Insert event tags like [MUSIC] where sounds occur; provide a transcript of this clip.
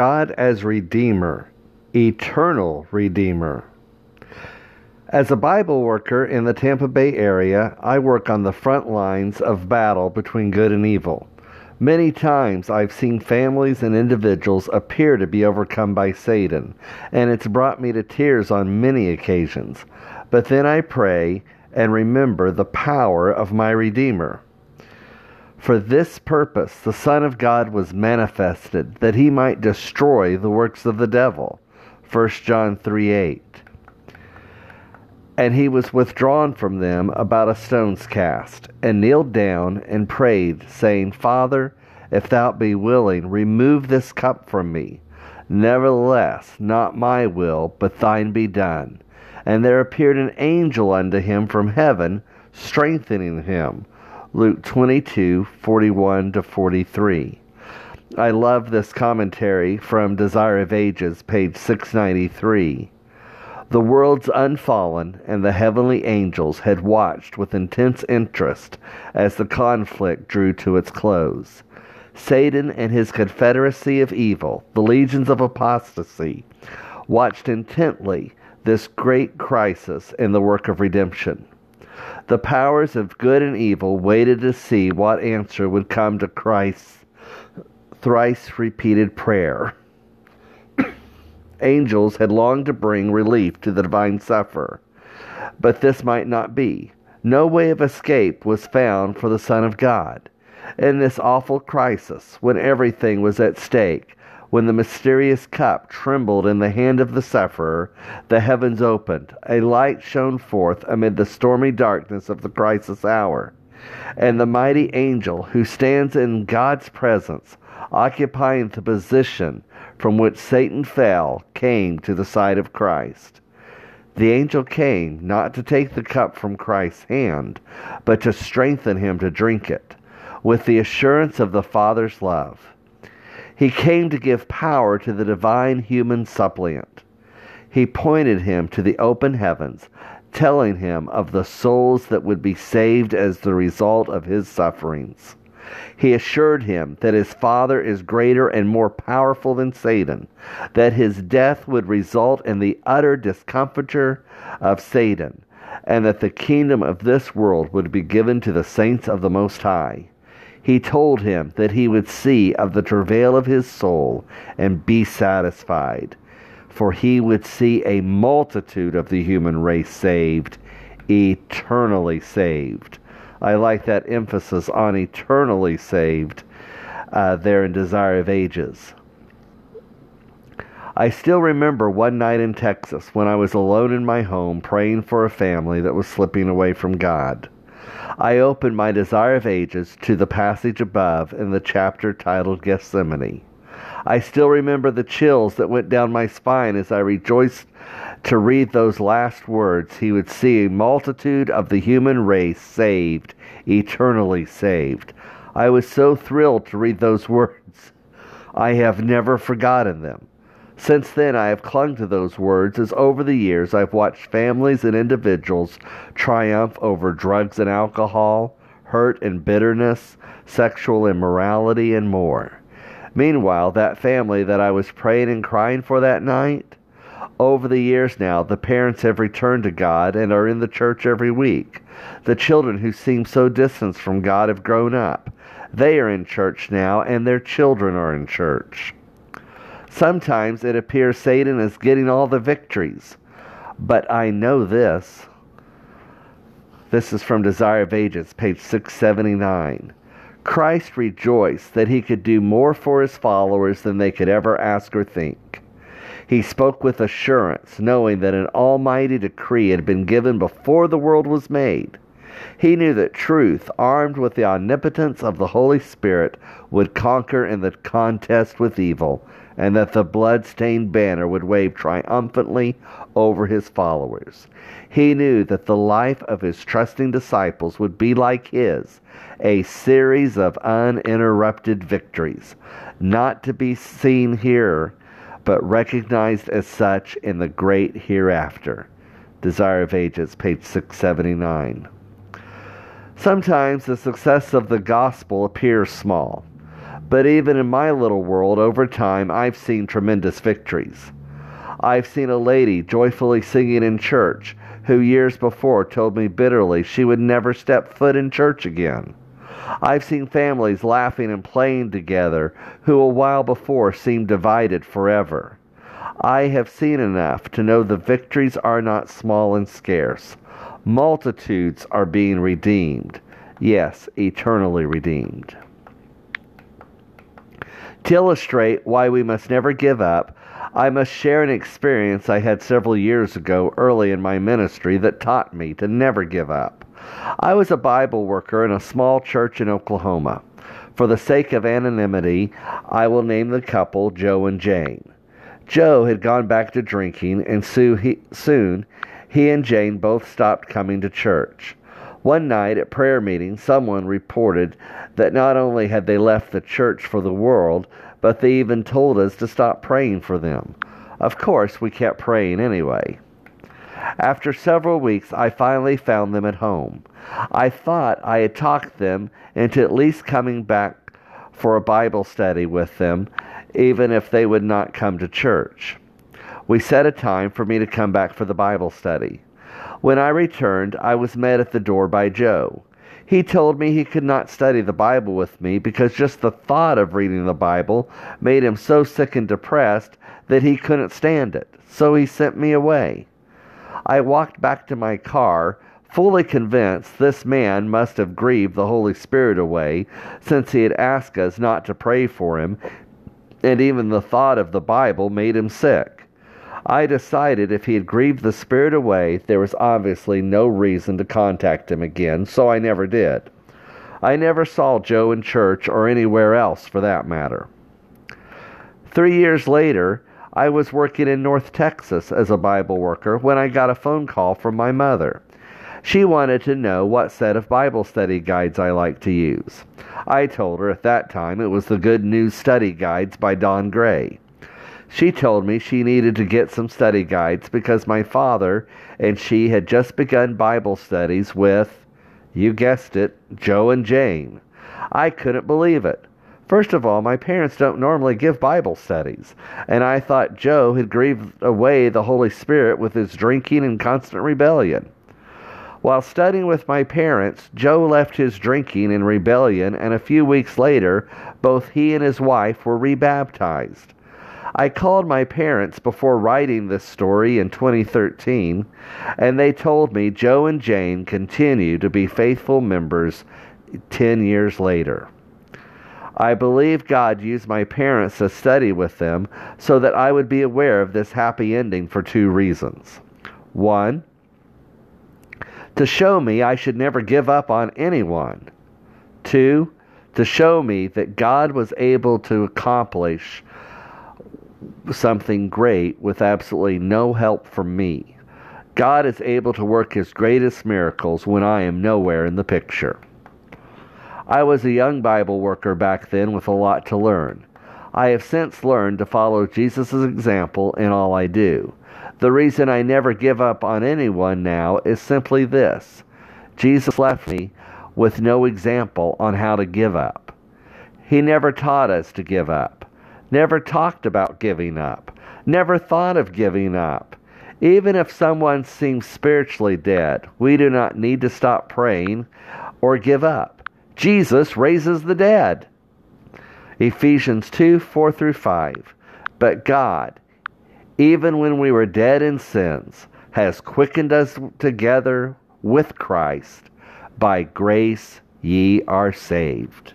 God as Redeemer, Eternal Redeemer. As a Bible worker in the Tampa Bay area, I work on the front lines of battle between good and evil. Many times I've seen families and individuals appear to be overcome by Satan, and it's brought me to tears on many occasions. But then I pray and remember the power of my Redeemer. For this purpose the Son of God was manifested, that he might destroy the works of the devil. 1 John 3 8 and he was withdrawn from them about a stone's cast, and kneeled down and prayed, saying, Father, if thou be willing, remove this cup from me. Nevertheless, not my will, but thine be done. And there appeared an angel unto him from heaven, strengthening him. Luke 22 41 to 43. I love this commentary from Desire of Ages, page 693. The worlds unfallen and the heavenly angels had watched with intense interest as the conflict drew to its close. Satan and his confederacy of evil, the legions of apostasy, watched intently this great crisis in the work of redemption. The powers of good and evil waited to see what answer would come to Christ's thrice repeated prayer [COUGHS] angels had longed to bring relief to the divine sufferer. But this might not be. No way of escape was found for the Son of God. In this awful crisis, when everything was at stake, when the mysterious cup trembled in the hand of the sufferer, the heavens opened, a light shone forth amid the stormy darkness of the crisis hour, and the mighty angel who stands in God's presence, occupying the position from which Satan fell came to the side of Christ. The angel came not to take the cup from Christ's hand, but to strengthen him to drink it, with the assurance of the Father's love. He came to give power to the divine human suppliant. He pointed him to the open heavens, telling him of the souls that would be saved as the result of his sufferings. He assured him that his Father is greater and more powerful than Satan, that his death would result in the utter discomfiture of Satan, and that the kingdom of this world would be given to the saints of the Most High. He told him that he would see of the travail of his soul and be satisfied, for he would see a multitude of the human race saved, eternally saved. I like that emphasis on eternally saved uh, there in Desire of Ages. I still remember one night in Texas when I was alone in my home praying for a family that was slipping away from God. I open my Desire of Ages to the passage above in the chapter titled Gethsemane. I still remember the chills that went down my spine as I rejoiced to read those last words, he would see a multitude of the human race saved, eternally saved. I was so thrilled to read those words. I have never forgotten them. Since then, I have clung to those words as over the years I've watched families and individuals triumph over drugs and alcohol, hurt and bitterness, sexual immorality, and more. Meanwhile, that family that I was praying and crying for that night, over the years now, the parents have returned to God and are in the church every week. The children who seem so distant from God have grown up. They are in church now, and their children are in church. Sometimes it appears Satan is getting all the victories. But I know this. This is from Desire of Ages, page 679. Christ rejoiced that he could do more for his followers than they could ever ask or think. He spoke with assurance, knowing that an almighty decree had been given before the world was made. He knew that truth, armed with the omnipotence of the Holy Spirit, would conquer in the contest with evil, and that the blood-stained banner would wave triumphantly over his followers. He knew that the life of his trusting disciples would be like his, a series of uninterrupted victories, not to be seen here but recognized as such in the great hereafter. Desire of Ages, page 679. Sometimes the success of the gospel appears small, But even in my little world, over time, I've seen tremendous victories. I've seen a lady joyfully singing in church who years before told me bitterly she would never step foot in church again. I've seen families laughing and playing together who a while before seemed divided forever. I have seen enough to know the victories are not small and scarce. Multitudes are being redeemed. Yes, eternally redeemed. To illustrate why we must never give up, I must share an experience I had several years ago early in my ministry that taught me to never give up. I was a Bible worker in a small church in Oklahoma. For the sake of anonymity, I will name the couple Joe and Jane. Joe had gone back to drinking, and soon he and Jane both stopped coming to church. One night at prayer meeting, someone reported that not only had they left the church for the world, but they even told us to stop praying for them. Of course, we kept praying anyway. After several weeks, I finally found them at home. I thought I had talked them into at least coming back for a Bible study with them, even if they would not come to church. We set a time for me to come back for the Bible study. When I returned, I was met at the door by Joe. He told me he could not study the Bible with me because just the thought of reading the Bible made him so sick and depressed that he couldn't stand it. So he sent me away. I walked back to my car, fully convinced this man must have grieved the Holy Spirit away since he had asked us not to pray for him and even the thought of the Bible made him sick. I decided if he had grieved the Spirit away, there was obviously no reason to contact him again, so I never did. I never saw Joe in church or anywhere else for that matter. Three years later, I was working in North Texas as a Bible worker when I got a phone call from my mother. She wanted to know what set of Bible study guides I liked to use. I told her at that time it was the Good News Study Guides by Don Gray. She told me she needed to get some study guides because my father and she had just begun Bible studies with, you guessed it, Joe and Jane. I couldn't believe it. First of all, my parents don't normally give Bible studies, and I thought Joe had grieved away the Holy Spirit with his drinking and constant rebellion. While studying with my parents, Joe left his drinking and rebellion, and a few weeks later, both he and his wife were rebaptized. I called my parents before writing this story in 2013, and they told me Joe and Jane continue to be faithful members 10 years later. I believe God used my parents to study with them so that I would be aware of this happy ending for two reasons. One, to show me I should never give up on anyone. Two, to show me that God was able to accomplish something great with absolutely no help from me. God is able to work his greatest miracles when I am nowhere in the picture. I was a young Bible worker back then with a lot to learn. I have since learned to follow Jesus' example in all I do. The reason I never give up on anyone now is simply this Jesus left me with no example on how to give up. He never taught us to give up, never talked about giving up, never thought of giving up. Even if someone seems spiritually dead, we do not need to stop praying or give up. Jesus raises the dead. Ephesians 2 4 through 5. But God, even when we were dead in sins, has quickened us together with Christ. By grace ye are saved.